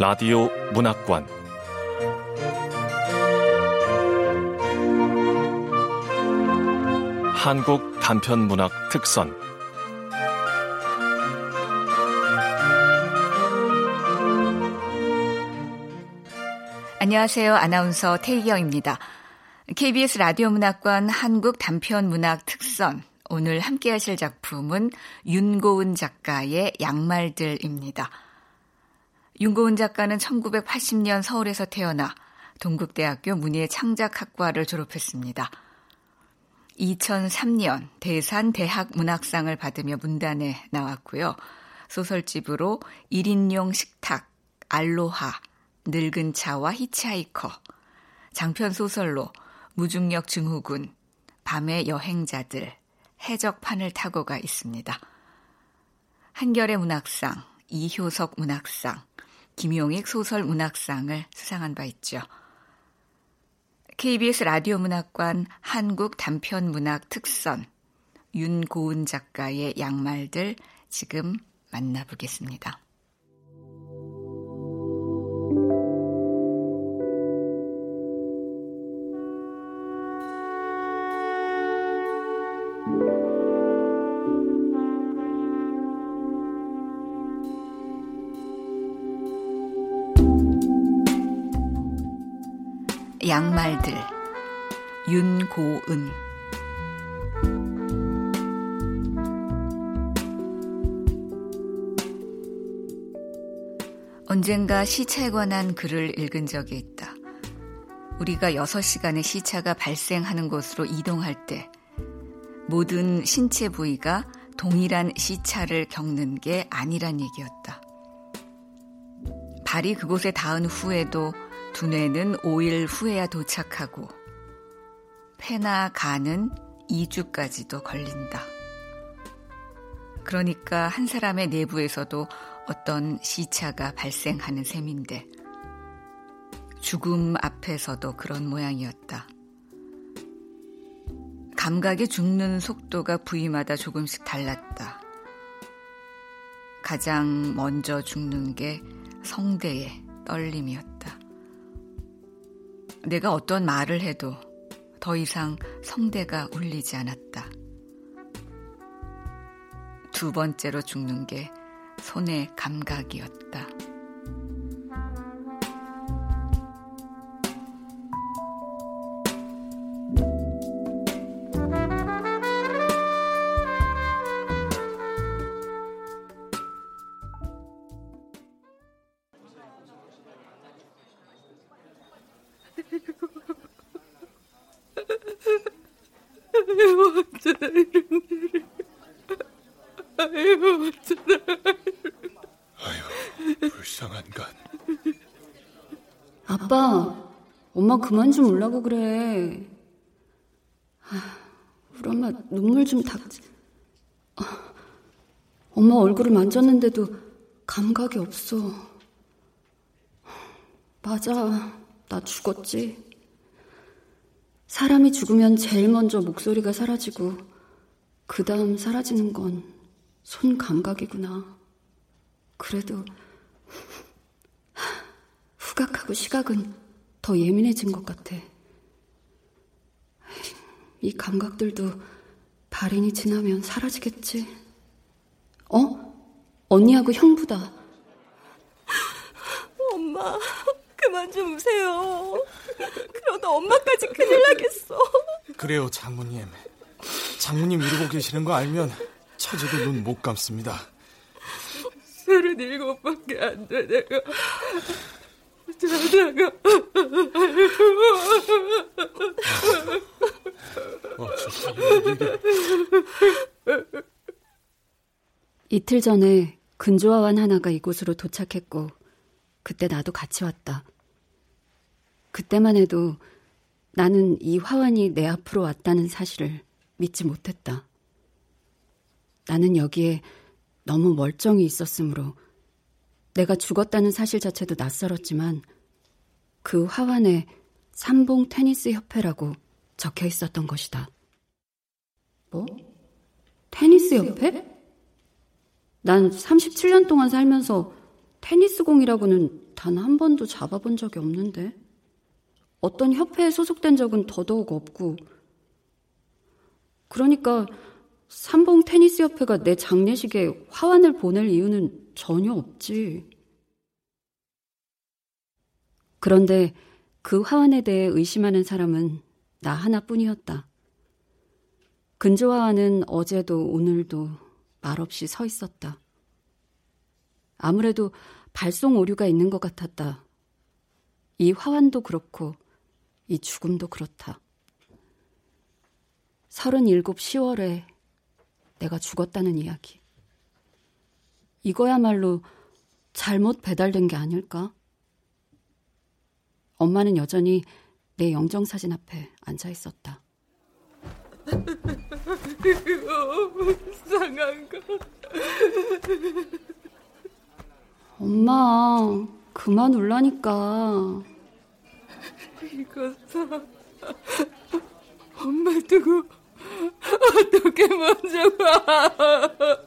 라디오 문학관 한국 단편 문학 특선 안녕하세요. 아나운서 태희경입니다. KBS 라디오 문학관 한국 단편 문학 특선 오늘 함께 하실 작품은 윤고은 작가의 양말들입니다. 윤고은 작가는 1980년 서울에서 태어나 동국대학교 문예 창작학과를 졸업했습니다. 2003년 대산 대학 문학상을 받으며 문단에 나왔고요. 소설집으로 1인용 식탁, 알로하, 늙은 차와 히치하이커, 장편 소설로 무중력 증후군, 밤의 여행자들, 해적판을 타고가 있습니다. 한결의 문학상, 이효석 문학상, 김용익 소설 문학상을 수상한 바 있죠. KBS 라디오 문학관 한국 단편 문학 특선 윤고은 작가의 양말들 지금 만나보겠습니다. 양말들 윤고은 언젠가 시차에 관한 글을 읽은 적이 있다. 우리가 6시간의 시차가 발생하는 곳으로 이동할 때 모든 신체 부위가 동일한 시차를 겪는 게 아니란 얘기였다. 발이 그곳에 닿은 후에도 두뇌는 5일 후에야 도착하고 폐나 간은 2주까지도 걸린다. 그러니까 한 사람의 내부에서도 어떤 시차가 발생하는 셈인데 죽음 앞에서도 그런 모양이었다. 감각의 죽는 속도가 부위마다 조금씩 달랐다. 가장 먼저 죽는 게 성대의 떨림이었다. 내가 어떤 말을 해도 더 이상 성대가 울리지 않았다. 두 번째로 죽는 게 손의 감각이었다. 아유, 어쩌나. 아유, 불쌍한 간. 아빠, 엄마 그만 좀 울라고 그래. 아, 우리 엄마 눈물 좀 닦지. 아, 엄마 얼굴을 만졌는데도 감각이 없어. 맞아, 나 죽었지. 사람이 죽으면 제일 먼저 목소리가 사라지고, 그 다음 사라지는 건 손 감각이구나. 그래도 후각하고 시각은 더 예민해진 것 같아. 이 감각들도 발인이 지나면 사라지겠지. 어? 언니하고 형부다. 엄마, 그만 좀 우세요. 그러다 엄마까지 큰일 나겠어. 그래요, 장모님. 장모님 이러고 계시는 거 알면 처제도 눈 못 감습니다. 서른 일곱밖에 안 돼, 내가. 자다가. 어, 이틀 전에 근조화환 하나가 이곳으로 도착했고, 그때 나도 같이 왔다. 그때만 해도 나는 이 화환이 내 앞으로 왔다는 사실을 믿지 못했다. 나는 여기에 너무 멀쩡히 있었으므로 내가 죽었다는 사실 자체도 낯설었지만 그 화환에 삼봉 테니스 협회라고 적혀 있었던 것이다. 뭐? 테니스 협회? 난 37년 동안 살면서 테니스 공이라고는 단 한 번도 잡아본 적이 없는데. 어떤 협회에 소속된 적은 더더욱 없고. 그러니까 삼봉 테니스 협회가 내 장례식에 화환을 보낼 이유는 전혀 없지. 그런데 그 화환에 대해 의심하는 사람은 나 하나뿐이었다. 근조화환은 어제도 오늘도 말없이 서 있었다. 아무래도 발송 오류가 있는 것 같았다. 이 화환도 그렇고 이 죽음도 그렇다. 37 10월에 내가 죽었다는 이야기. 이거야말로 잘못 배달된 게 아닐까? 엄마는 여전히 내 영정사진 앞에 앉아 있었다. 상한 거. 엄마, 그만 울라니까. 사. 엄마 두고 어떻게 먼저 가?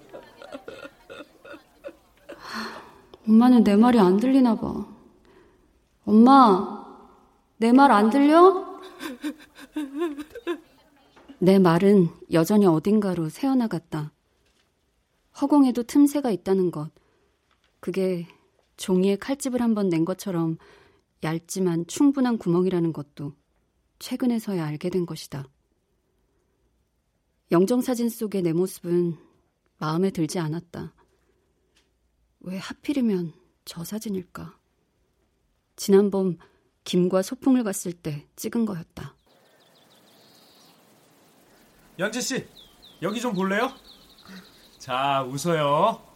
엄마는 내 말이 안 들리나 봐. 엄마, 내 말 안 들려? 내 말은 여전히 어딘가로 새어나갔다. 허공에도 틈새가 있다는 것. 그게 종이에 칼집을 한 번 낸 것처럼 얇지만 충분한 구멍이라는 것도 최근에서야 알게 된 것이다. 영정사진 속의 내 모습은 마음에 들지 않았다. 왜 하필이면 저 사진일까? 지난번 김과 소풍을 갔을 때 찍은 거였다. 연지 씨, 여기 좀 볼래요? 자, 웃어요.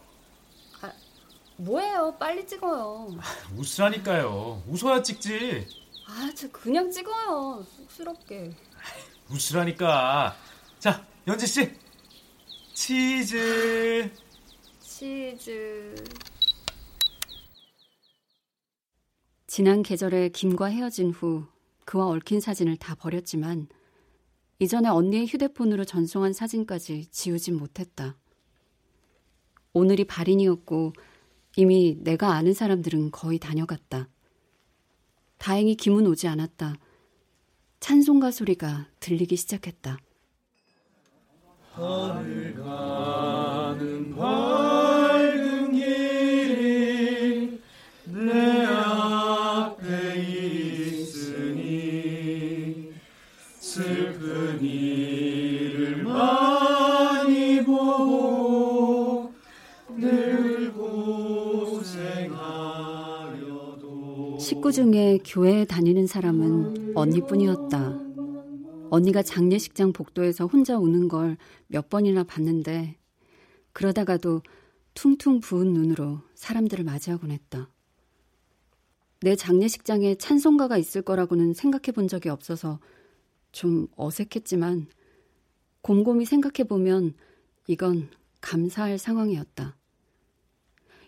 아, 뭐예요? 빨리 찍어요. 웃으라니까요. 웃어야 찍지. 아, 저 그냥 찍어요. 쑥스럽게. 웃으라니까. 자, 연지 씨. 치즈. 치즈. 지난 계절에 김과 헤어진 후 그와 얽힌 사진을 다 버렸지만 이전에 언니의 휴대폰으로 전송한 사진까지 지우진 못했다. 오늘이 발인이었고 이미 내가 아는 사람들은 거의 다녀갔다. 다행히 김은 오지 않았다. 찬송가 소리가 들리기 시작했다. 하늘 가는 밝 식구 중에 교회에 다니는 사람은 언니뿐이었다. 언니가 장례식장 복도에서 혼자 우는 걸 몇 번이나 봤는데 그러다가도 퉁퉁 부은 눈으로 사람들을 맞이하곤 했다. 내 장례식장에 찬송가가 있을 거라고는 생각해 본 적이 없어서 좀 어색했지만 곰곰이 생각해 보면 이건 감사할 상황이었다.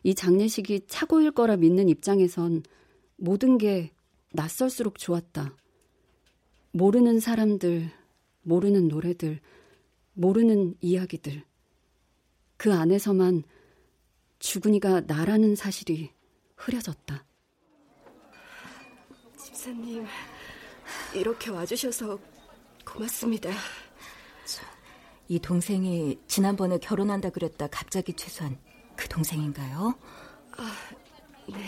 이 장례식이 차고일 거라 믿는 입장에선 모든 게 낯설수록 좋았다. 모르는 사람들, 모르는 노래들, 모르는 이야기들. 그 안에서만 주근이가 나라는 사실이 흐려졌다. 집사님, 이렇게 와주셔서 고맙습니다. 이 동생이 지난번에 결혼한다 그랬다 갑자기 취소한 그 동생인가요? 아, 네.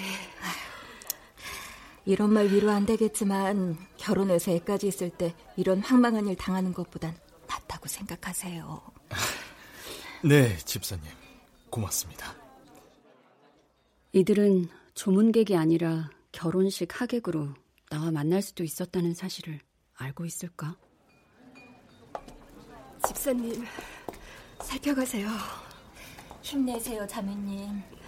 이런 말 위로 안 되겠지만 결혼해서 애까지 있을 때 이런 황망한 일 당하는 것보단 낫다고 생각하세요. 네, 집사님. 고맙습니다. 이들은 조문객이 아니라 결혼식 하객으로 나와 만날 수도 있었다는 사실을 알고 있을까? 집사님, 살펴가세요. 힘내세요, 자매님.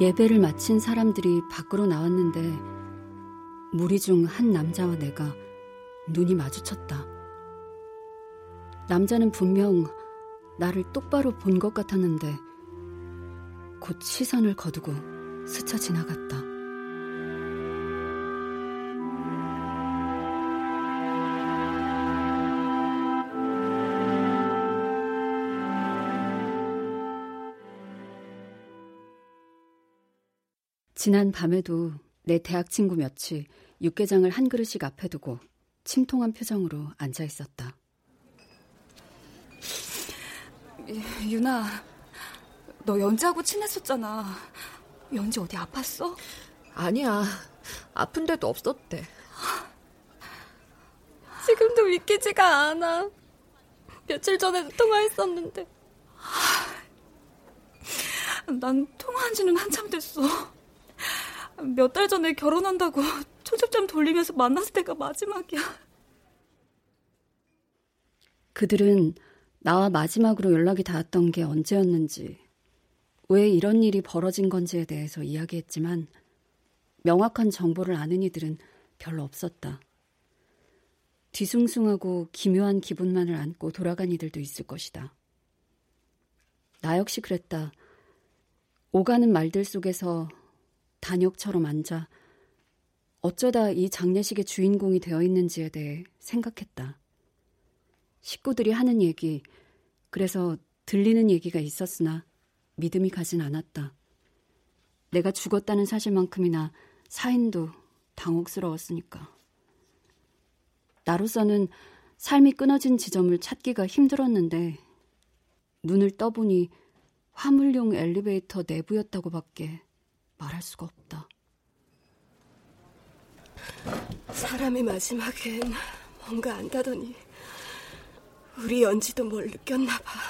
예배를 마친 사람들이 밖으로 나왔는데 무리 중 한 남자와 내가 눈이 마주쳤다. 남자는 분명 나를 똑바로 본 것 같았는데 곧 시선을 거두고 스쳐 지나갔다. 지난 밤에도 내 대학 친구 몇이 육개장을 한 그릇씩 앞에 두고 침통한 표정으로 앉아 있었다. 유나, 너 연지하고 친했었잖아. 연지 어디 아팠어? 아니야. 아픈 데도 없었대. 지금도 믿기지가 않아. 며칠 전에도 통화했었는데. 난 통화한 지는 한참 됐어. 몇 달 전에 결혼한다고 초점점 돌리면서 만났을 때가 마지막이야. 그들은 나와 마지막으로 연락이 닿았던 게 언제였는지, 왜 이런 일이 벌어진 건지에 대해서 이야기했지만, 명확한 정보를 아는 이들은 별로 없었다. 뒤숭숭하고 기묘한 기분만을 안고 돌아간 이들도 있을 것이다. 나 역시 그랬다. 오가는 말들 속에서 단역처럼 앉아 어쩌다 이 장례식의 주인공이 되어 있는지에 대해 생각했다. 식구들이 하는 얘기, 그래서 들리는 얘기가 있었으나 믿음이 가진 않았다. 내가 죽었다는 사실만큼이나 사인도 당혹스러웠으니까. 나로서는 삶이 끊어진 지점을 찾기가 힘들었는데 눈을 떠보니 화물용 엘리베이터 내부였다고밖에 말할 수가 없다. 사람이 마지막엔 뭔가 안다더니 우리 연지도 뭘 느꼈나 봐.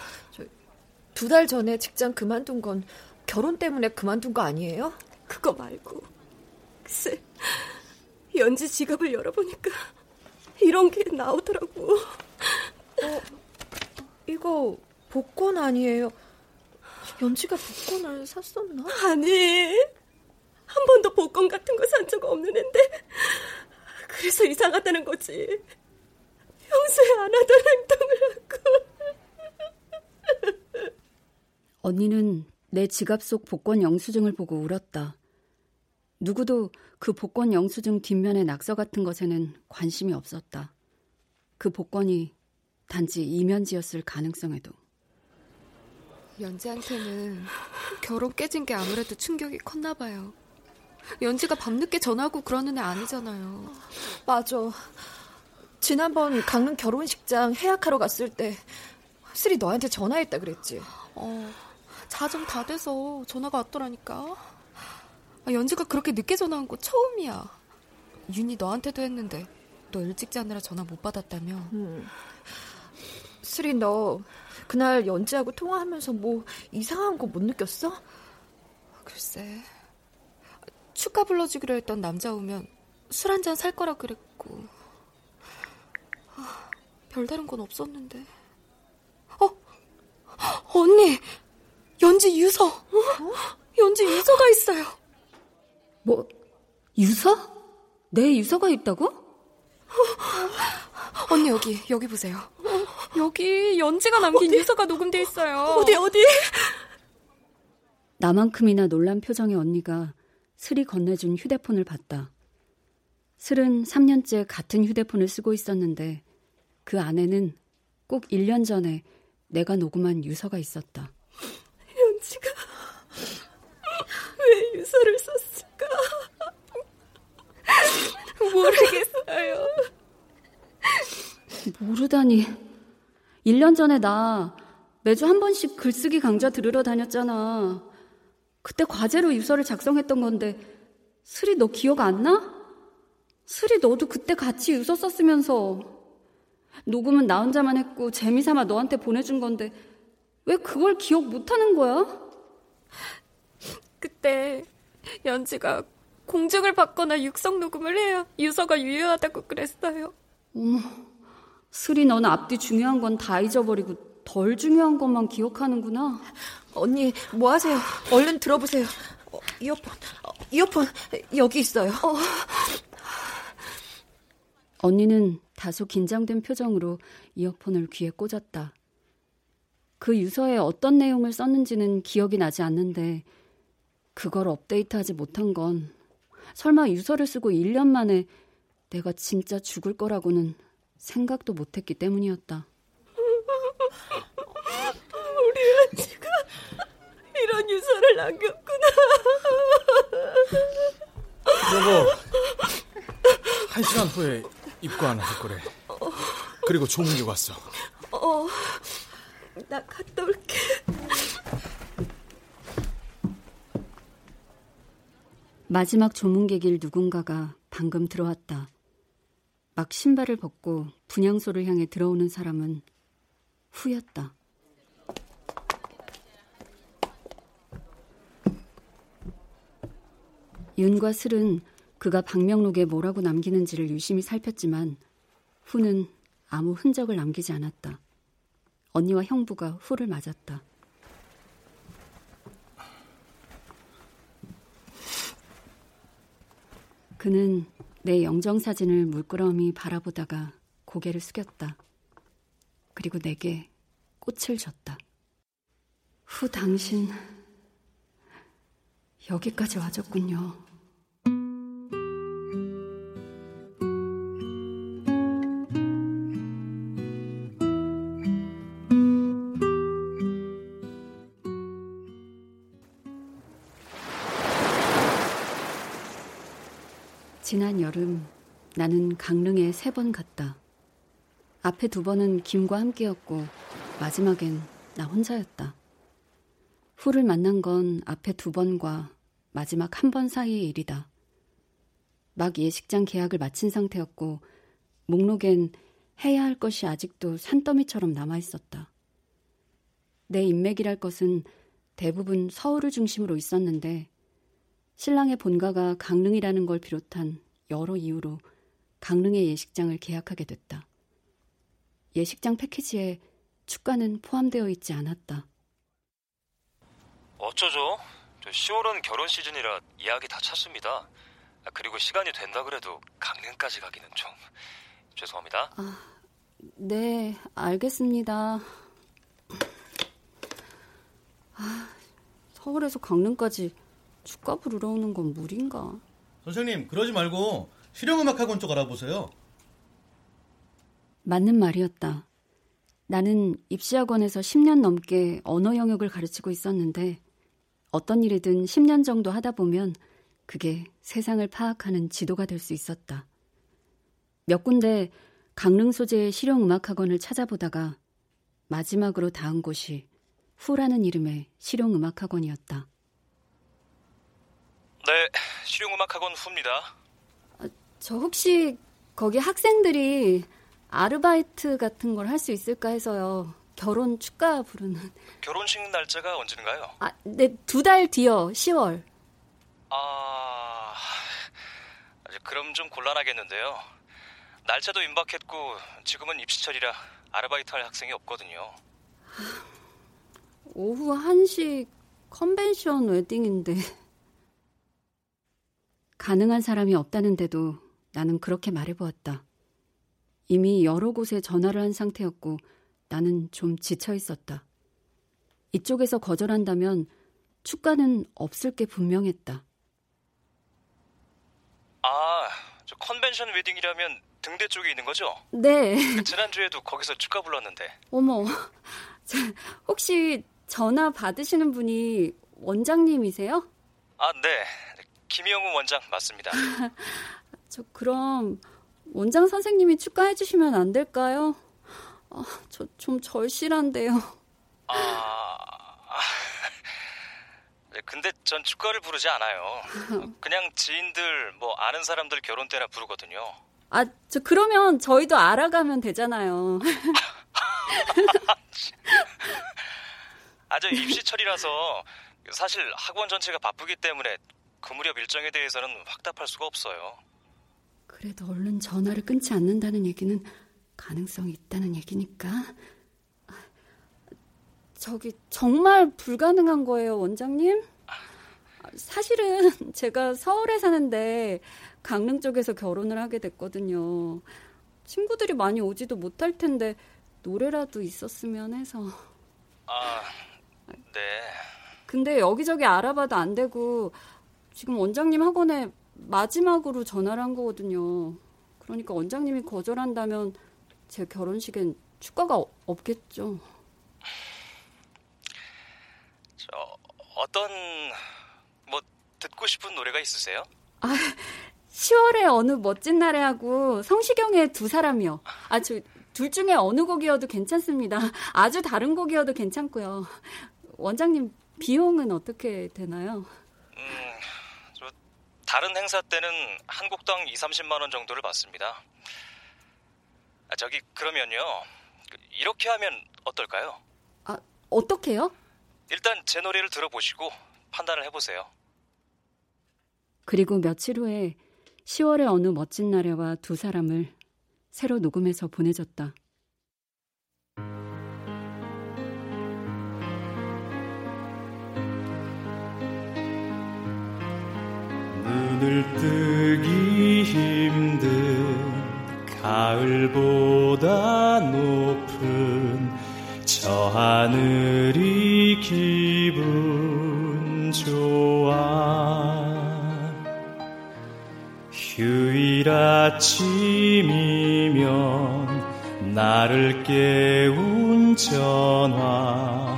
두 달 전에 직장 그만둔 건 결혼 때문에 그만둔 거 아니에요? 그거 말고 글쎄 연지 지갑을 열어보니까 이런 게 나오더라고. 어, 이거 복권 아니에요? 연지가 복권을 샀었나? 아니, 한 번도 복권 같은 거 산 적 없는 앤데 그래서 이상하다는 거지. 평소에 안 하던 행동을 하고. 언니는 내 지갑 속 복권 영수증을 보고 울었다. 누구도 그 복권 영수증 뒷면의 낙서 같은 것에는 관심이 없었다. 그 복권이 단지 이면지였을 가능성에도. 연지한테는 결혼 깨진 게 아무래도 충격이 컸나 봐요. 연지가 밤늦게 전화하고 그러는 애 아니잖아요. 맞아. 지난번 강릉 결혼식장 해약하러 갔을 때 슬이 너한테 전화했다 그랬지. 어, 자정 다 돼서 전화가 왔더라니까. 아, 연지가 그렇게 늦게 전화한 거 처음이야. 윤이 너한테도 했는데 너 일찍 자느라 전화 못 받았다며. 음. 슬이 너 그날 연지하고 통화하면서 뭐 이상한 거 못 느꼈어? 글쎄. 축가 불러주기로 했던 남자 오면 술 한 잔 살 거라 그랬고. 아, 별다른 건 없었는데. 어? 언니! 연지 유서! 어? 연지 유서가 있어요! 뭐, 유서? 내 유서가 있다고? 언니 여기, 여기 보세요. 여기 연지가 남긴 어디? 유서가 녹음돼 있어요. 어디 어디? 나만큼이나 놀란 표정의 언니가 슬이 건네준 휴대폰을 봤다. 슬은 3년째 같은 휴대폰을 쓰고 있었는데 그 안에는 꼭 1년 전에 내가 녹음한 유서가 있었다. 연지가 왜 유서를 썼을까? 모르겠어요. 모르다니. 1년 전에 나 매주 한 번씩 글쓰기 강좌 들으러 다녔잖아. 그때 과제로 유서를 작성했던 건데, 슬이 너 기억 안 나? 슬이 너도 그때 같이 유서 썼으면서. 녹음은 나 혼자만 했고, 재미삼아 너한테 보내준 건데, 왜 그걸 기억 못 하는 거야? 그때 연지가 공증을 받거나 육성 녹음을 해야 유서가 유효하다고 그랬어요. 어머, 슬이 너는 앞뒤 중요한 건 다 잊어버리고 덜 중요한 것만 기억하는구나. 언니, 뭐 하세요? 얼른 들어보세요. 어, 이어폰, 어, 이어폰, 여기 있어요. 어. 언니는 다소 긴장된 표정으로 이어폰을 귀에 꽂았다. 그 유서에 어떤 내용을 썼는지는 기억이 나지 않는데, 그걸 업데이트하지 못한 건 설마 유서를 쓰고 1년 만에 내가 진짜 죽을 거라고는 생각도 못했기 때문이었다. 우리 아지가 이런 유서를 남겼구나. 여보, 한 시간 후에 입관 할 거래. 그리고 조문이 왔어. 어, 나 갔다 올게. 마지막 조문객일 누군가가 방금 들어왔다. 막 신발을 벗고 분향소를 향해 들어오는 사람은 후였다. 윤과 슬은 그가 방명록에 뭐라고 남기는지를 유심히 살폈지만 후는 아무 흔적을 남기지 않았다. 언니와 형부가 후를 맞았다. 그는 내 영정 사진을 물끄러미 바라보다가 고개를 숙였다. 그리고 내게 꽃을 줬다. 후 당신 여기까지 와줬군요. 지난 여름 나는 강릉에 세 번 갔다. 앞에 두 번은 김과 함께였고 마지막엔 나 혼자였다. 후를 만난 건 앞에 두 번과 마지막 한 번 사이의 일이다. 막 예식장 계약을 마친 상태였고 목록엔 해야 할 것이 아직도 산더미처럼 남아 있었다. 내 인맥이랄 것은 대부분 서울을 중심으로 있었는데 신랑의 본가가 강릉이라는 걸 비롯한 여러 이유로 강릉의 예식장을 계약하게 됐다. 예식장 패키지에 축가는 포함되어 있지 않았다. 어쩌죠? 10월은 결혼 시즌이라 예약이 다 찼습니다. 아, 그리고 시간이 된다 그래도 강릉까지 가기는 좀 죄송합니다. 아, 네, 알겠습니다. 아, 서울에서 강릉까지 축가 부르러 오는 건 무리인가? 선생님, 그러지 말고 실용음악학원 쪽 알아보세요. 맞는 말이었다. 나는 입시학원에서 10년 넘게 언어 영역을 가르치고 있었는데 어떤 일이든 10년 정도 하다 보면 그게 세상을 파악하는 지도가 될 수 있었다. 몇 군데 강릉 소재의 실용음악학원을 찾아보다가 마지막으로 닿은 곳이 후라는 이름의 실용음악학원이었다. 네, 실용음악학원 후입니다. 아, 저 혹시 거기 학생들이 아르바이트 같은 걸 할 수 있을까 해서요. 결혼 축가 부르는. 결혼식 날짜가 언제인가요? 아, 네, 두 달 뒤요. 10월. 아, 그럼 좀 곤란하겠는데요. 날짜도 임박했고 지금은 입시철이라 아르바이트 할 학생이 없거든요. 오후 1시 컨벤션 웨딩인데. 가능한 사람이 없다는데도 나는 그렇게 말해보았다. 이미 여러 곳에 전화를 한 상태였고 나는 좀 지쳐 있었다. 이쪽에서 거절한다면 축가는 없을 게 분명했다. 아, 저 컨벤션 웨딩이라면 등대 쪽에 있는 거죠? 네. 그 지난주에도 거기서 축가 불렀는데. 어머, 혹시 전화 받으시는 분이 원장님이세요? 아, 네. 김영우 원장 맞습니다. 저 그럼 원장 선생님이 축가해 주시면 안 될까요? 아, 저 좀 절실한데요. 아, 근데 전 축가를 부르지 않아요. 그냥 지인들 뭐 아는 사람들 결혼 때나 부르거든요. 아, 저 그러면 저희도 알아가면 되잖아요. 아, 저 입시철이라서 사실 학원 전체가 바쁘기 때문에 그 무렵 일정에 대해서는 확답할 수가 없어요. 그래도 얼른 전화를 끊지 않는다는 얘기는 가능성이 있다는 얘기니까. 저기 정말 불가능한 거예요, 원장님? 사실은 제가 서울에 사는데 강릉 쪽에서 결혼을 하게 됐거든요. 친구들이 많이 오지도 못할 텐데 노래라도 있었으면 해서. 아, 네. 근데 여기저기 알아봐도 안 되고 지금 원장님 학원에 마지막으로 전화를 한 거거든요. 그러니까 원장님이 거절한다면 제 결혼식엔 축가가 없겠죠. 저 어떤 뭐 듣고 싶은 노래가 있으세요? 아, 10월의 어느 멋진 날에 하고 성시경의 두 사람이요. 아, 저, 둘 중에 어느 곡이어도 괜찮습니다. 아주 다른 곡이어도 괜찮고요. 원장님, 비용은 어떻게 되나요? 음, 저 다른 행사 때는 한 곡당 2, 30만 원 정도를 받습니다. 아, 저기 그러면요. 그, 이렇게 하면 어떨까요? 아, 어떻게요? 일단 제 노래를 들어보시고 판단을 해보세요. 그리고 며칠 후에 10월의 어느 멋진 날에와 두 사람을 새로 녹음해서 보내줬다. 눈을 뜨기 힘든 가을보다 높은 저 하늘이 기분 좋아 휴일 아침이면 나를 깨운 전화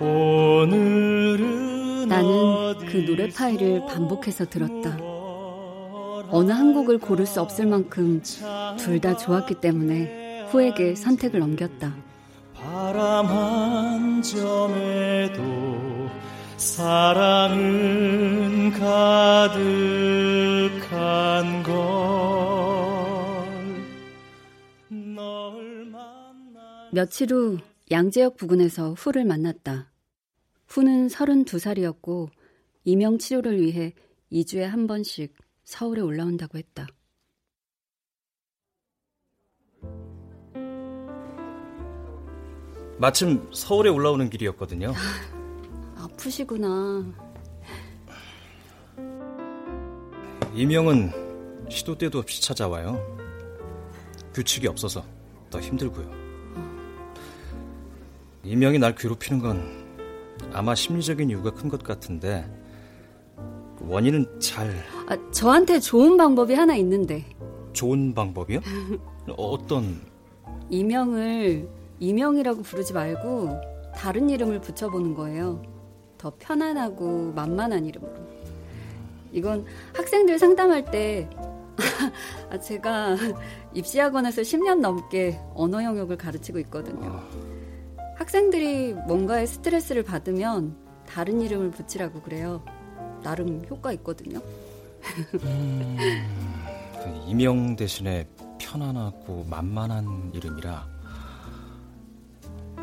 오늘은 나는 그 노래 파일을 반복해서 들었다. 어느 한 곡을 고를 수 없을 만큼 둘 다 좋았기 때문에 후에게 선택을 넘겼다. 바람 한 점에도 사랑은 가득한 걸 며칠 후 양재역 부근에서 후를 만났다. 후는 32살이었고 이명 치료를 위해 2주에 한 번씩 서울에 올라온다고 했다. 마침 서울에 올라오는 길이었거든요. 아프시구나. 이명은 시도 때도 없이 찾아와요. 규칙이 없어서 더 힘들고요. 이명이 날 괴롭히는 건 아마 심리적인 이유가 큰 것 같은데 원인은 잘 아, 저한테 좋은 방법이 하나 있는데. 좋은 방법이요? 어떤 이명을 이명이라고 부르지 말고 다른 이름을 붙여보는 거예요. 더 편안하고 만만한 이름으로. 이건 학생들 상담할 때 아, 제가 입시학원에서 10년 넘게 언어 영역을 가르치고 있거든요. 학생들이 뭔가에 스트레스를 받으면 다른 이름을 붙이라고 그래요. 나름 효과 있거든요. 음, 그 이명 대신에 편안하고 만만한 이름이라.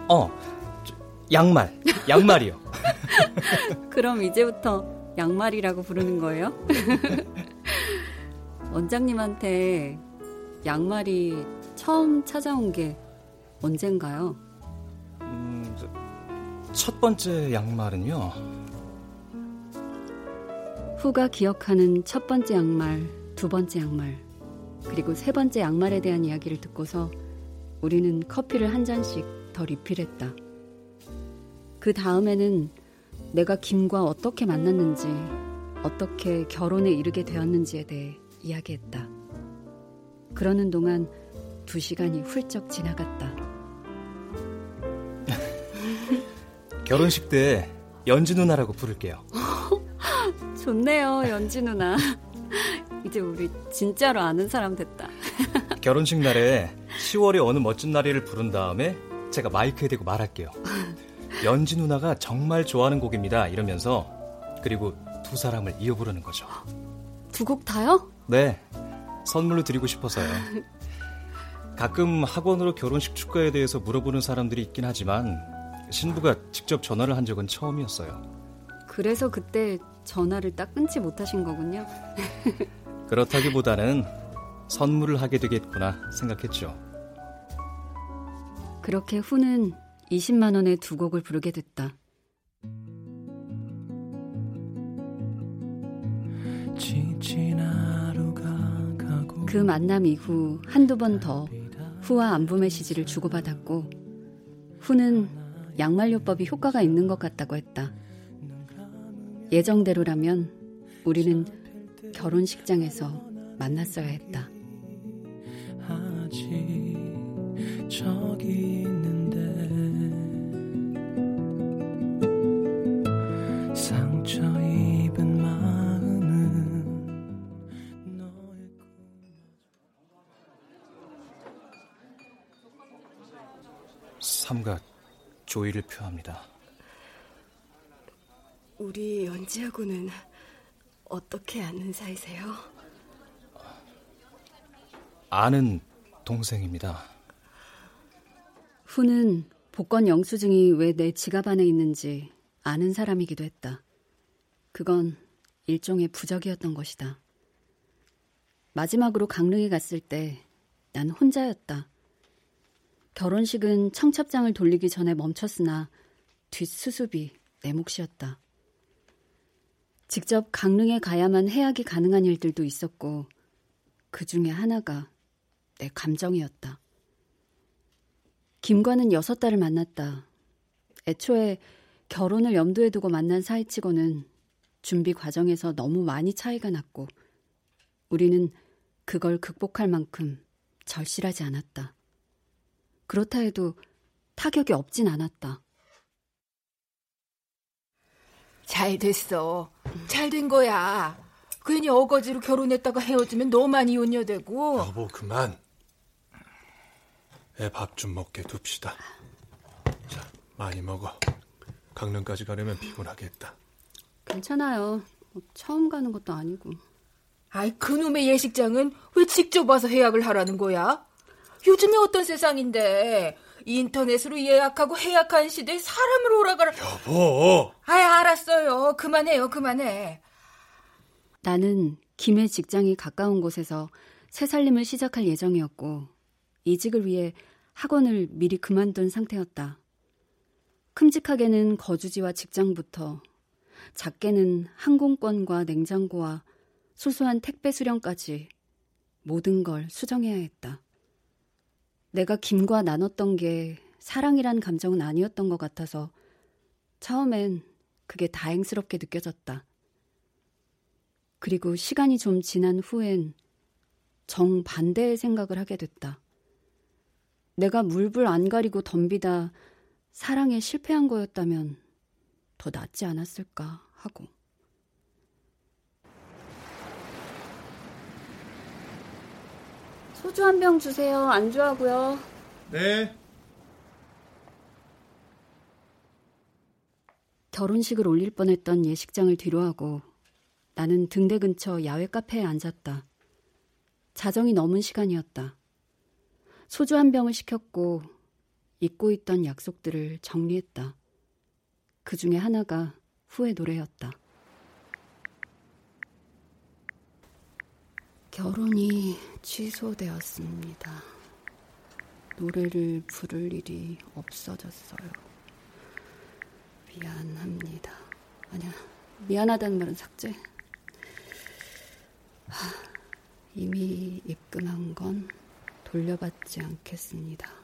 어, 양말, 양말이요. 그럼 이제부터 양말이라고 부르는 거예요? 원장님한테 양말이 처음 찾아온 게 언젠가요? 음, 첫 번째 양말은요. 후가 기억하는 첫 번째 양말, 두 번째 양말, 그리고 세 번째 양말에 대한 이야기를 듣고서 우리는 커피를 한 잔씩 더 리필했다. 그 다음에는 내가 김과 어떻게 만났는지, 어떻게 결혼에 이르게 되었는지에 대해 이야기했다. 그러는 동안 두 시간이 훌쩍 지나갔다. 결혼식 때 연지 누나라고 부를게요. 좋네요, 연지 누나. 이제 우리 진짜로 아는 사람 됐다. 결혼식 날에 10월의 어느 멋진 날이를 부른 다음에 제가 마이크에 대고 말할게요. 연지 누나가 정말 좋아하는 곡입니다. 이러면서 그리고 두 사람을 이어 부르는 거죠. 두 곡 다요? 네. 선물로 드리고 싶어서요. 가끔 학원으로 결혼식 축가에 대해서 물어보는 사람들이 있긴 하지만 신부가 직접 전화를 한 적은 처음이었어요. 그래서 그때 전화를 딱 끊지 못하신 거군요. 그렇다기보다는 선물을 하게 되겠구나 생각했죠. 그렇게 후는 20만 원의 두 곡을 부르게 됐다. 그 만남 이후 한두 번 더 후와 안부 메시지를 주고받았고 후는 양말요법이 효과가 있는 것 같다고 했다. 예정대로라면 우리는 결혼식장에서 만났어야 했다. 삼각 조의를 표합니다. 우리 연지하고는 어떻게 아는 사이세요? 아는 동생입니다. 후는 복권 영수증이 왜 내 지갑 안에 있는지 아는 사람이기도 했다. 그건 일종의 부적이었던 것이다. 마지막으로 강릉에 갔을 때 난 혼자였다. 결혼식은 청첩장을 돌리기 전에 멈췄으나 뒷수습이 내 몫이었다. 직접 강릉에 가야만 해약이 가능한 일들도 있었고 그 중에 하나가 내 감정이었다. 김과는 여섯 달을 만났다. 애초에 결혼을 염두에 두고 만난 사이치고는 준비 과정에서 너무 많이 차이가 났고 우리는 그걸 극복할 만큼 절실하지 않았다. 그렇다 해도 타격이 없진 않았다. 잘 됐어. 잘 된 거야. 괜히 어거지로 결혼했다가 헤어지면 너만 이혼녀되고. 여보 그만. 애 밥 좀 먹게 둡시다. 자, 많이 먹어. 강릉까지 가려면 피곤하겠다. 괜찮아요. 뭐 처음 가는 것도 아니고. 아이, 그놈의 예식장은 왜 직접 와서 예약을 하라는 거야? 요즘에 어떤 세상인데 인터넷으로 예약하고 해약한 시대에 사람을 오라가라. 여보. 아이, 알았어요. 그만해요, 그만해. 나는 김의 직장이 가까운 곳에서 새 살림을 시작할 예정이었고 이직을 위해 학원을 미리 그만둔 상태였다. 큼직하게는 거주지와 직장부터 작게는 항공권과 냉장고와 소소한 택배 수령까지 모든 걸 수정해야 했다. 내가 김과 나눴던 게 사랑이란 감정은 아니었던 것 같아서 처음엔 그게 다행스럽게 느껴졌다. 그리고 시간이 좀 지난 후엔 정반대의 생각을 하게 됐다. 내가 물불 안 가리고 덤비다 사랑에 실패한 거였다면 더 낫지 않았을까 하고. 소주 한 병 주세요. 안주하고요. 네. 결혼식을 올릴 뻔했던 예식장을 뒤로하고 나는 등대 근처 야외 카페에 앉았다. 자정이 넘은 시간이었다. 소주 한 병을 시켰고 잊고 있던 약속들을 정리했다. 그 중에 하나가 후의 노래였다. 결혼이 취소되었습니다. 노래를 부를 일이 없어졌어요. 미안합니다. 아니야, 미안하다는 말은 삭제. 하, 이미 입금한 건 돌려받지 않겠습니다.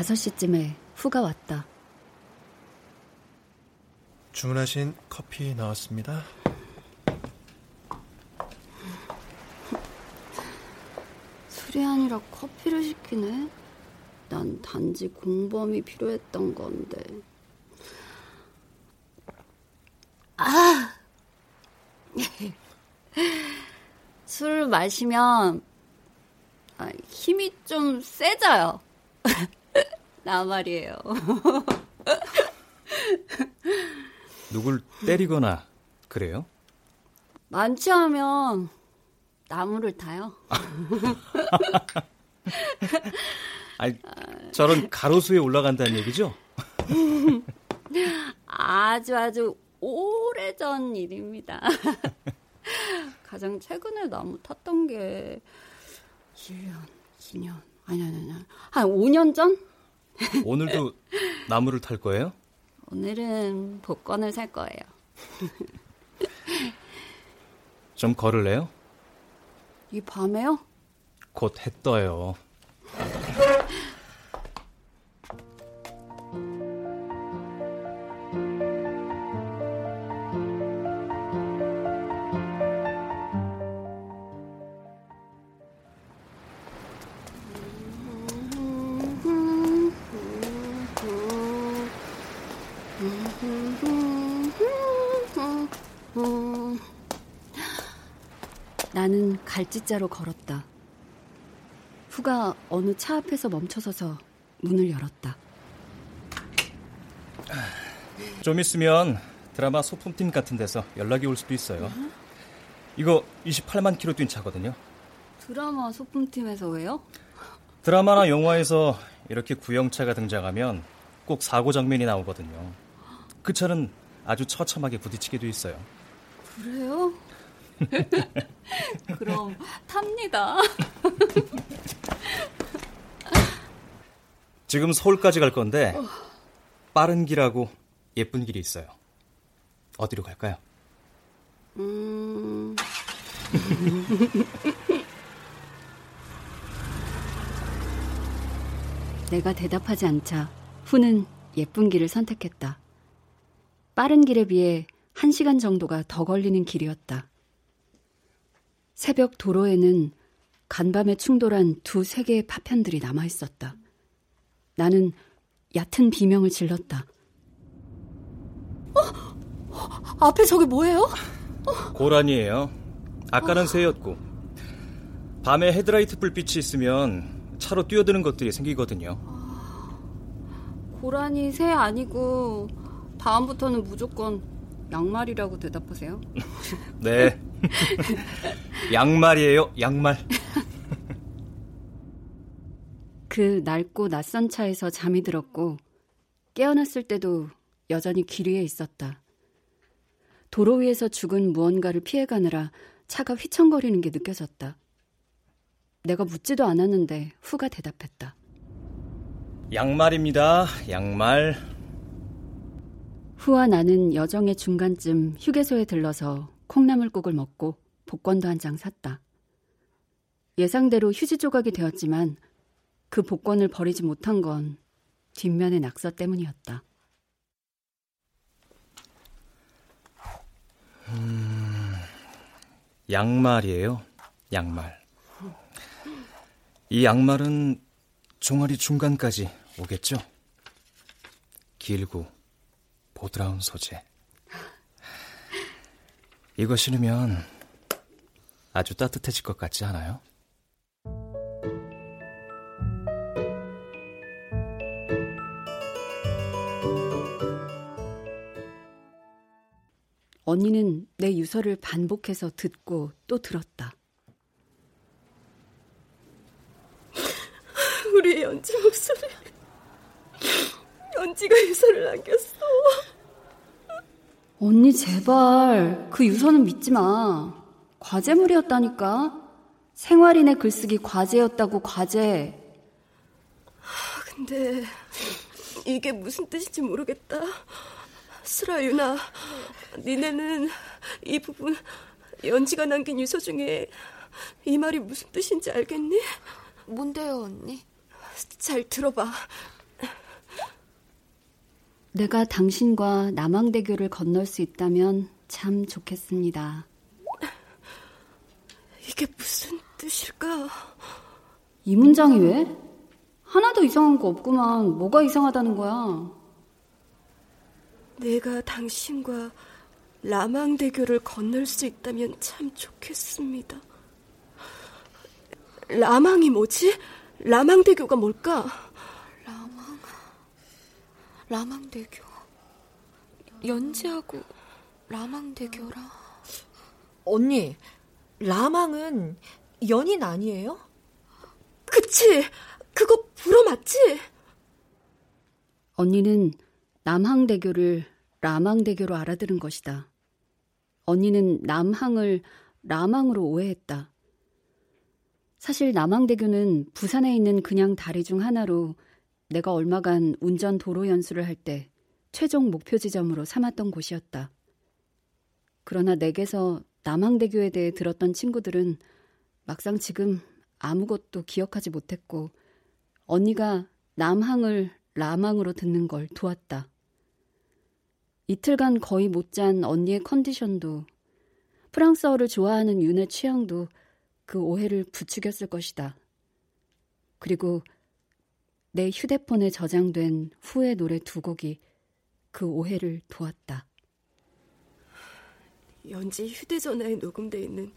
5시쯤에 후가 왔다. 주문하신 커피 나왔습니다. 술이 아니라 커피를 시키네. 난 단지 공범이 필요했던 건데. 아! 술 마시면 아, 힘이 좀 세져요. 나 말이에요. 누굴 때리거나 그래요? 않으면 나무를 타요. 아니, 저런 가로수에 올라간다는 얘기죠? 아주 아주 오래전 일입니다. 가장 최근에 나무 탔던 게 1년, 2년, 아니, 아니, 아니, 한 5년 전? 오늘도 나무를 탈 거예요? 오늘은 복권을 살 거예요. 좀 걸을래요? 이 밤에요? 곧 해 떠요. 갈짓자로 걸었다. 후가 어느 차 앞에서 멈춰서서 문을 열었다. 좀 있으면 드라마 소품팀 같은 데서 연락이 올 수도 있어요. 이거 28만 킬로 뛴 차거든요. 드라마 소품팀에서 왜요? 드라마나 영화에서 이렇게 구형차가 등장하면 꼭 사고 장면이 나오거든요. 그 차는 아주 처참하게 부딪히게 돼 있어요. 그래요? 그럼 탑니다. 지금 서울까지 갈 건데 빠른 길하고 예쁜 길이 있어요. 어디로 갈까요? 음... 내가 대답하지 않자 후는 예쁜 길을 선택했다. 빠른 길에 비해 한 시간 정도가 더 걸리는 길이었다. 새벽 도로에는 간밤에 충돌한 두 세계의 파편들이 남아 있었다. 나는 얕은 비명을 질렀다. 어? 앞에 저게 뭐예요? 고란이에요. 아까는 새였고 밤에 헤드라이트 불빛이 있으면 차로 뛰어드는 것들이 생기거든요. 고란이 새 아니고 다음부터는 무조건 양말이라고 대답하세요. 네. 양말이에요, 양말. 그 낡고 낯선 차에서 잠이 들었고 깨어났을 때도 여전히 길 위에 있었다. 도로 위에서 죽은 무언가를 피해가느라 차가 휘청거리는 게 느껴졌다. 내가 묻지도 않았는데 후가 대답했다. 양말입니다. 양말. 후와 나는 여정의 중간쯤 휴게소에 들러서 콩나물국을 먹고 복권도 한 장 샀다. 예상대로 휴지 조각이 되었지만 그 복권을 버리지 못한 건 뒷면의 낙서 때문이었다. 음, 양말이에요. 양말. 이 양말은 종아리 중간까지 오겠죠? 길고 보드라운 소재. 이거 신으면 아주 따뜻해질 것 같지 않아요? 언니는 내 유서를 반복해서 듣고 또 들었다. 우리 연지 목소리. 연지가 유서를 남겼어. 언니 제발 그 유서는 믿지 마. 과제물이었다니까. 생활인의 글쓰기 과제였다고 과제. 근데 이게 무슨 뜻인지 모르겠다. 수라 유나, 니네는 이 부분 연지가 남긴 유서 중에 이 말이 무슨 뜻인지 알겠니? 뭔데요, 언니? 잘 들어봐. 내가 당신과 남항대교를 건널 수 있다면 참 좋겠습니다. 이게 무슨 뜻일까? 이 문장이 왜? 하나도 이상한 거 없구만. 뭐가 이상하다는 거야? 내가 당신과 라망대교를 건널 수 있다면 참 좋겠습니다. 라망이 뭐지? 라망대교가 뭘까? 라망, 라망대교. 연지하고 라망대교라. 언니, 라망은 연인 아니에요? 그치! 그거 불어 맞지? 언니는 남항대교를 라망대교로 알아들은 것이다. 언니는 남항을 라망으로 오해했다. 사실 남항대교는 부산에 있는 그냥 다리 중 하나로 내가 얼마간 운전 도로 연수를 할 때 최종 목표 지점으로 삼았던 곳이었다. 그러나 내게서 남항대교에 대해 들었던 친구들은 막상 지금 아무것도 기억하지 못했고 언니가 남항을 라망으로 듣는 걸 도왔다. 이틀간 거의 못 잔 언니의 컨디션도 프랑스어를 좋아하는 윤의 취향도 그 오해를 부추겼을 것이다. 그리고 내 휴대폰에 저장된 후의 노래 두 곡이 그 오해를 도왔다. 연지 휴대전화에 녹음돼 있는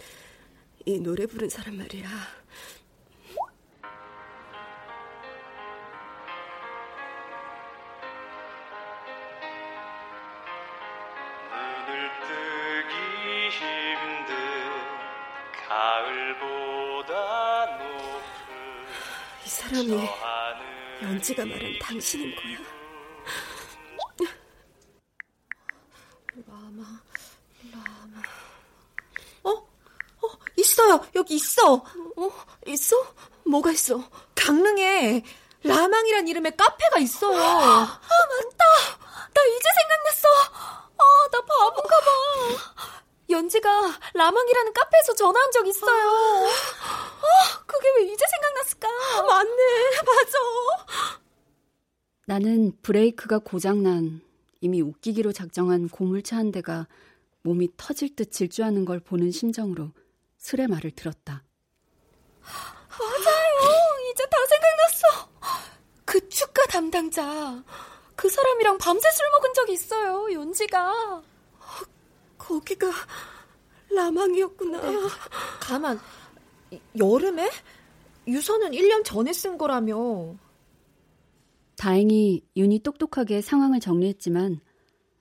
이 노래 부른 사람 말이야. 연지가 말한 당신인 거야. 라마, 라마. 어? 어, 있어요. 여기 있어. 어? 있어? 뭐가 있어? 강릉에 라망이란 이름의 카페가 있어요. 아, 맞다. 나 이제 생각났어. 아, 나 바본가 봐. 연지가 라망이라는 카페에서 전화한 적 있어요. 아, 그게 왜 이제 생각났을까? 맞네. 맞아. 나는 브레이크가 고장난 이미 웃기기로 작정한 고물차 한 대가 몸이 터질 듯 질주하는 걸 보는 심정으로 술의 말을 들었다. 맞아요. 이제 다 생각났어. 그 축가 담당자. 그 사람이랑 밤새 술 먹은 적이 있어요. 연지가. 거기가 라망이었구나. 네. 가만. 여름에? 유서는 1년 전에 쓴 거라며. 다행히 윤이 똑똑하게 상황을 정리했지만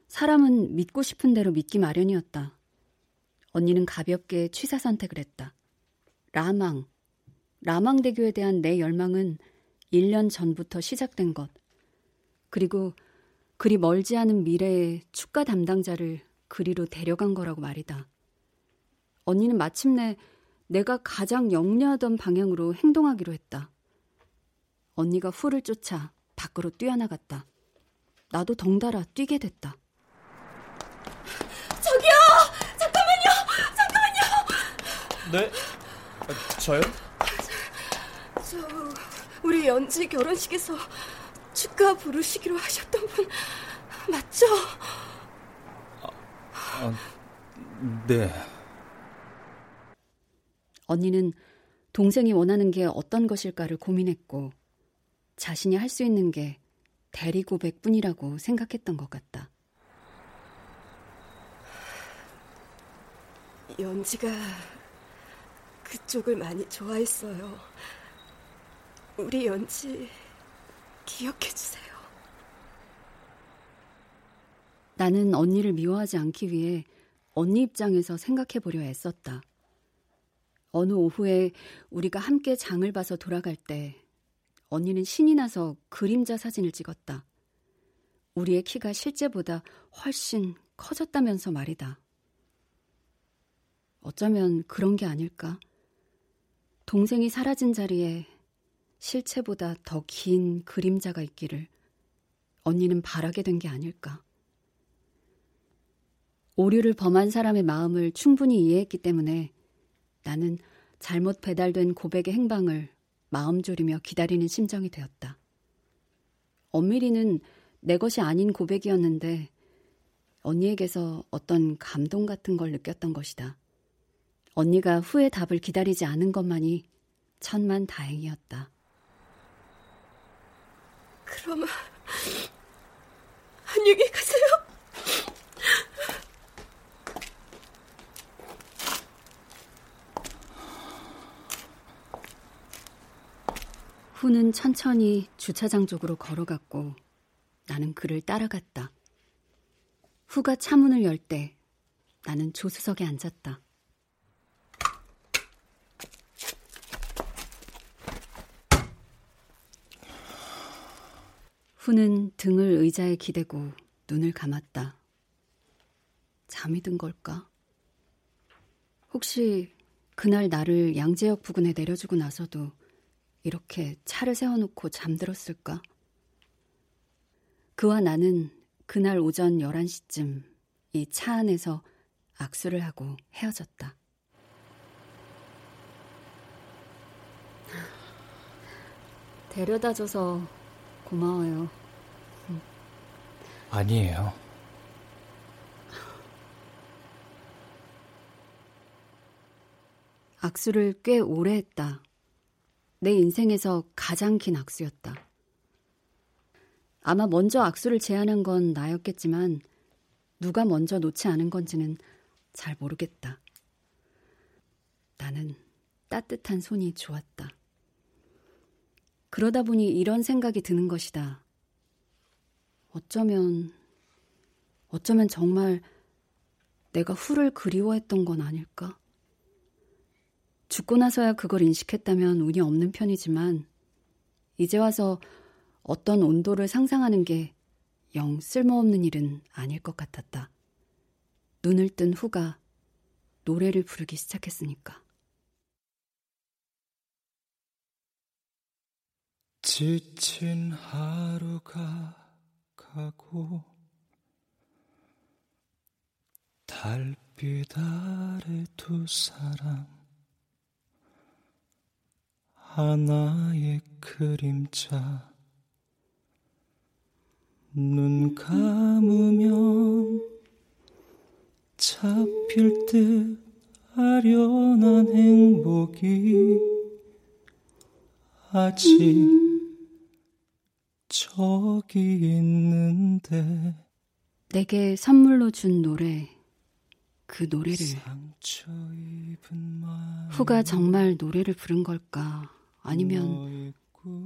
사람은 믿고 싶은 대로 믿기 마련이었다. 언니는 가볍게 취사 선택을 했다. 라망. 라망대교에 대한 내 열망은 1년 전부터 시작된 것. 그리고 그리 멀지 않은 미래의 축가 담당자를 그리로 데려간 거라고 말이다. 언니는 마침내 내가 가장 염려하던 방향으로 행동하기로 했다. 언니가 후를 쫓아 밖으로 뛰어나갔다. 나도 덩달아 뛰게 됐다. 저기요! 잠깐만요! 잠깐만요! 네? 아, 저요? 저, 우리 연지 결혼식에서 축가 부르시기로 하셨던 분 맞죠? 아, 아, 네. 언니는 동생이 원하는 게 어떤 것일까를 고민했고 자신이 할 수 있는 게 대리 고백뿐이라고 생각했던 것 같다. 연지가 그쪽을 많이 좋아했어요. 우리 연지 기억해 주세요. 나는 언니를 미워하지 않기 위해 언니 입장에서 생각해 보려 애썼다. 어느 오후에 우리가 함께 장을 봐서 돌아갈 때 언니는 신이 나서 그림자 사진을 찍었다. 우리의 키가 실제보다 훨씬 커졌다면서 말이다. 어쩌면 그런 게 아닐까? 동생이 사라진 자리에 실체보다 더 긴 그림자가 있기를 언니는 바라게 된 게 아닐까? 오류를 범한 사람의 마음을 충분히 이해했기 때문에 나는 잘못 배달된 고백의 행방을 마음 졸이며 기다리는 심정이 되었다. 엄밀히는 내 것이 아닌 고백이었는데 언니에게서 어떤 감동 같은 걸 느꼈던 것이다. 언니가 후의 답을 기다리지 않은 것만이 천만 다행이었다. 그럼 안녕히 가세요. 후는 천천히 주차장 쪽으로 걸어갔고 나는 그를 따라갔다. 후가 차문을 열 때 나는 조수석에 앉았다. 후는 등을 의자에 기대고 눈을 감았다. 잠이 든 걸까? 혹시 그날 나를 양재역 부근에 내려주고 나서도 이렇게 차를 세워놓고 잠들었을까? 그와 나는 그날 오전 11시쯤 이 차 안에서 악수를 하고 헤어졌다. 데려다 줘서 고마워요. 아니에요. 악수를 꽤 오래 했다. 내 인생에서 가장 긴 악수였다. 아마 먼저 악수를 제안한 건 나였겠지만 누가 먼저 놓지 않은 건지는 잘 모르겠다. 나는 따뜻한 손이 좋았다. 그러다 보니 이런 생각이 드는 것이다. 어쩌면, 어쩌면 정말 내가 후를 그리워했던 건 아닐까? 죽고 나서야 그걸 인식했다면 운이 없는 편이지만, 이제 와서 어떤 온도를 상상하는 게 영 쓸모없는 일은 아닐 것 같았다. 눈을 뜬 후가 노래를 부르기 시작했으니까. 지친 하루가 가고 달빛 아래 두 사람 하나의 그림자. 눈 감으면 잡힐 듯 아련한 행복이 아직 저기 있는데. 내게 선물로 준 노래 그 노래를. 후가 정말 노래를 부른 걸까 아니면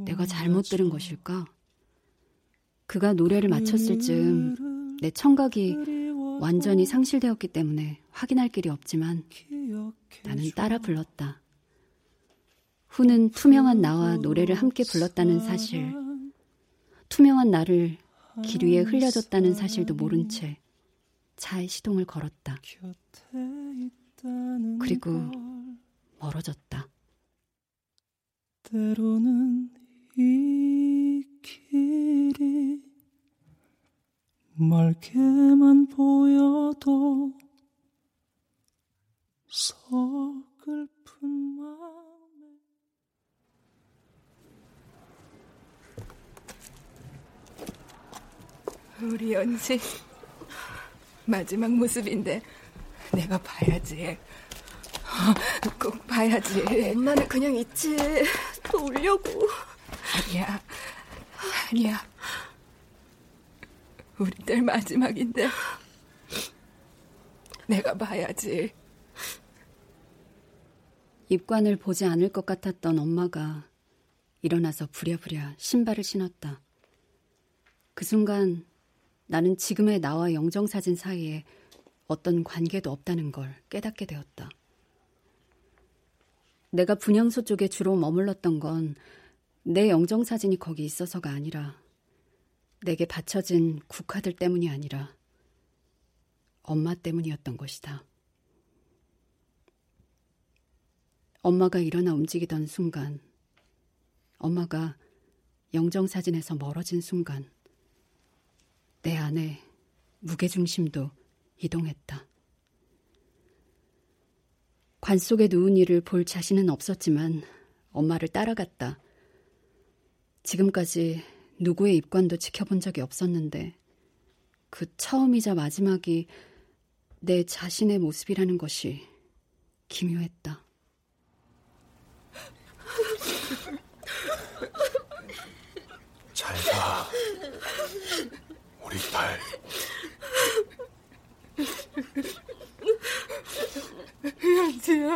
내가 잘못 들은 것일까 그가 노래를 마쳤을 즈음 내 청각이 완전히 상실되었기 때문에 확인할 길이 없지만 나는 따라 불렀다. 후는 투명한 나와 노래를 함께 불렀다는 사실, 투명한 나를 길 위에 흘려줬다는 사실도 모른 채 차에 시동을 걸었다. 그리고 멀어졌다. 때로는 이 길이 멀게만 보여도 서글픈 마음에 우리 연지 마지막 모습인데 내가 봐야지. 꼭 봐야지. 엄마는 그냥 있지. 또 울려고. 아니야. 아니야. 우리 딸 마지막인데 내가 봐야지. 입관을 보지 않을 것 같았던 엄마가 일어나서 부랴부랴 신발을 신었다. 그 순간 나는 지금의 나와 영정사진 사이에 어떤 관계도 없다는 걸 깨닫게 되었다. 내가 분향소 쪽에 주로 머물렀던 건 내 영정 사진이 거기 있어서가 아니라 내게 바쳐진 국화들 때문이 아니라 엄마 때문이었던 것이다. 엄마가 일어나 움직이던 순간, 엄마가 영정 사진에서 멀어진 순간, 내 안에 무게중심도 이동했다. 관 속에 누운 이를 볼 자신은 없었지만 엄마를 따라갔다. 지금까지 누구의 입관도 지켜본 적이 없었는데 그 처음이자 마지막이 내 자신의 모습이라는 것이 기묘했다. 잘 가. 우리 딸. 연지야.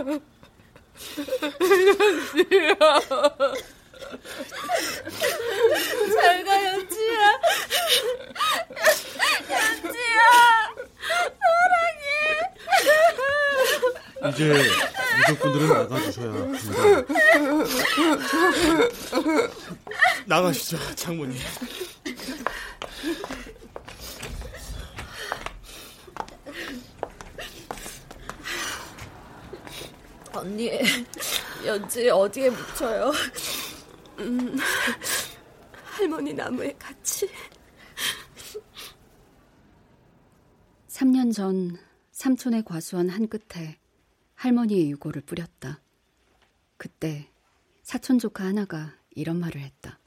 연지야. 잘 가, 연지야. 연지야. 사랑해. 이제 유족분들은 나가주셔야 합니다. 나가시죠, 장모님. 언니, 연지 어디에 묻혀요? 음, 할머니 나무에 같이. 3년 전 삼촌의 과수원 한 끝에 할머니의 유골을 뿌렸다. 그때 사촌 조카 하나가 이런 말을 했다.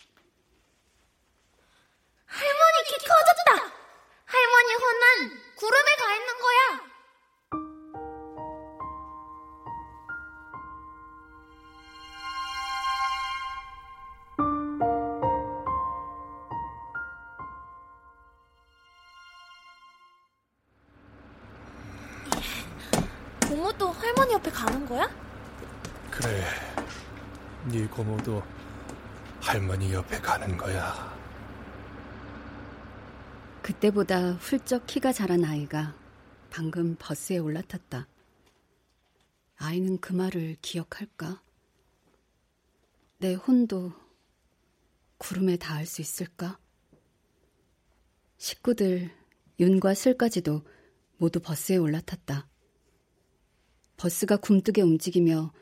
고모도 할머니 옆에 가는 거야. 그때보다 훌쩍 키가 자란 아이가 방금 버스에 올라탔다. 아이는 그 말을 기억할까? 내 혼도 구름에 닿을 수 있을까? 식구들, 윤과 슬까지도 모두 버스에 올라탔다. 버스가 굼뜨게 움직이며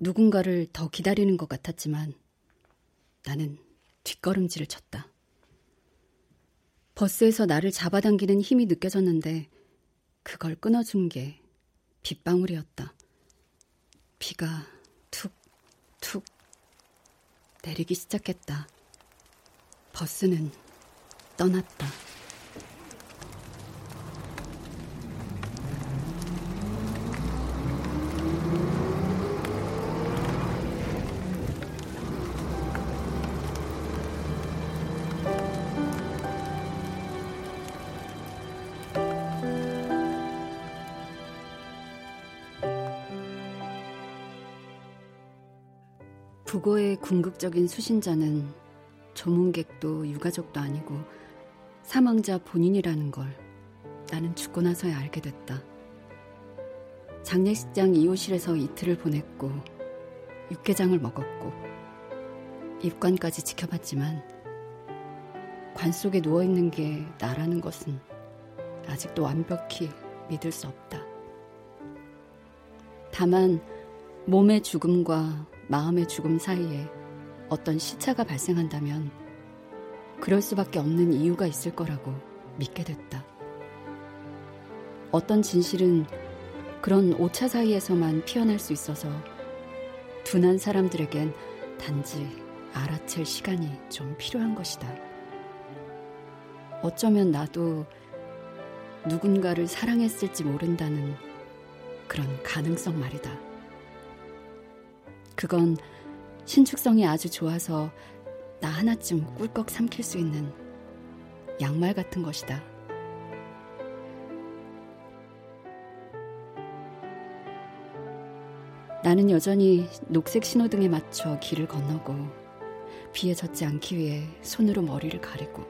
누군가를 더 기다리는 것 같았지만 나는 뒷걸음질을 쳤다. 버스에서 나를 잡아당기는 힘이 느껴졌는데 그걸 끊어준 게 빗방울이었다. 비가 툭, 툭 내리기 시작했다. 버스는 떠났다. 부고의 궁극적인 수신자는 조문객도 유가족도 아니고 사망자 본인이라는 걸 나는 죽고 나서야 알게 됐다. 장례식장 이호실에서 이틀을 보냈고 육개장을 먹었고 입관까지 지켜봤지만 관 속에 누워 있는 게 나라는 것은 아직도 완벽히 믿을 수 없다. 다만 몸의 죽음과 마음의 죽음 사이에 어떤 시차가 발생한다면 그럴 수밖에 없는 이유가 있을 거라고 믿게 됐다. 어떤 진실은 그런 오차 사이에서만 피어날 수 있어서 둔한 사람들에겐 단지 알아챌 시간이 좀 필요한 것이다. 어쩌면 나도 누군가를 사랑했을지 모른다는 그런 가능성 말이다. 그건 신축성이 아주 좋아서 나 하나쯤 꿀꺽 삼킬 수 있는 양말 같은 것이다. 나는 여전히 녹색 신호등에 맞춰 길을 건너고 비에 젖지 않기 위해 손으로 머리를 가리고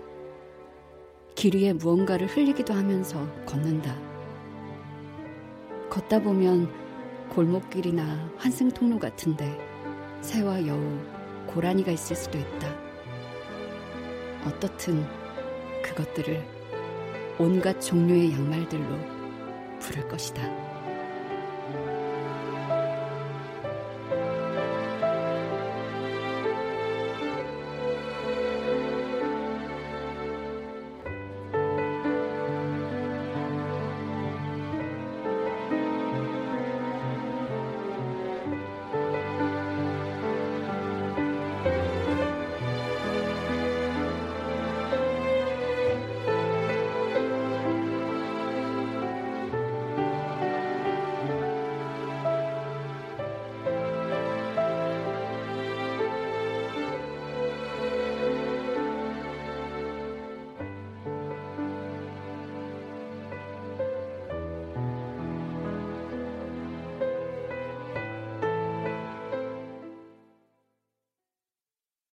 길 위에 무언가를 흘리기도 하면서 걷는다. 걷다 보면 골목길이나 환승 통로 같은데 새와 여우, 고라니가 있을 수도 있다. 어떻든 그것들을 온갖 종류의 양말들로 부를 것이다.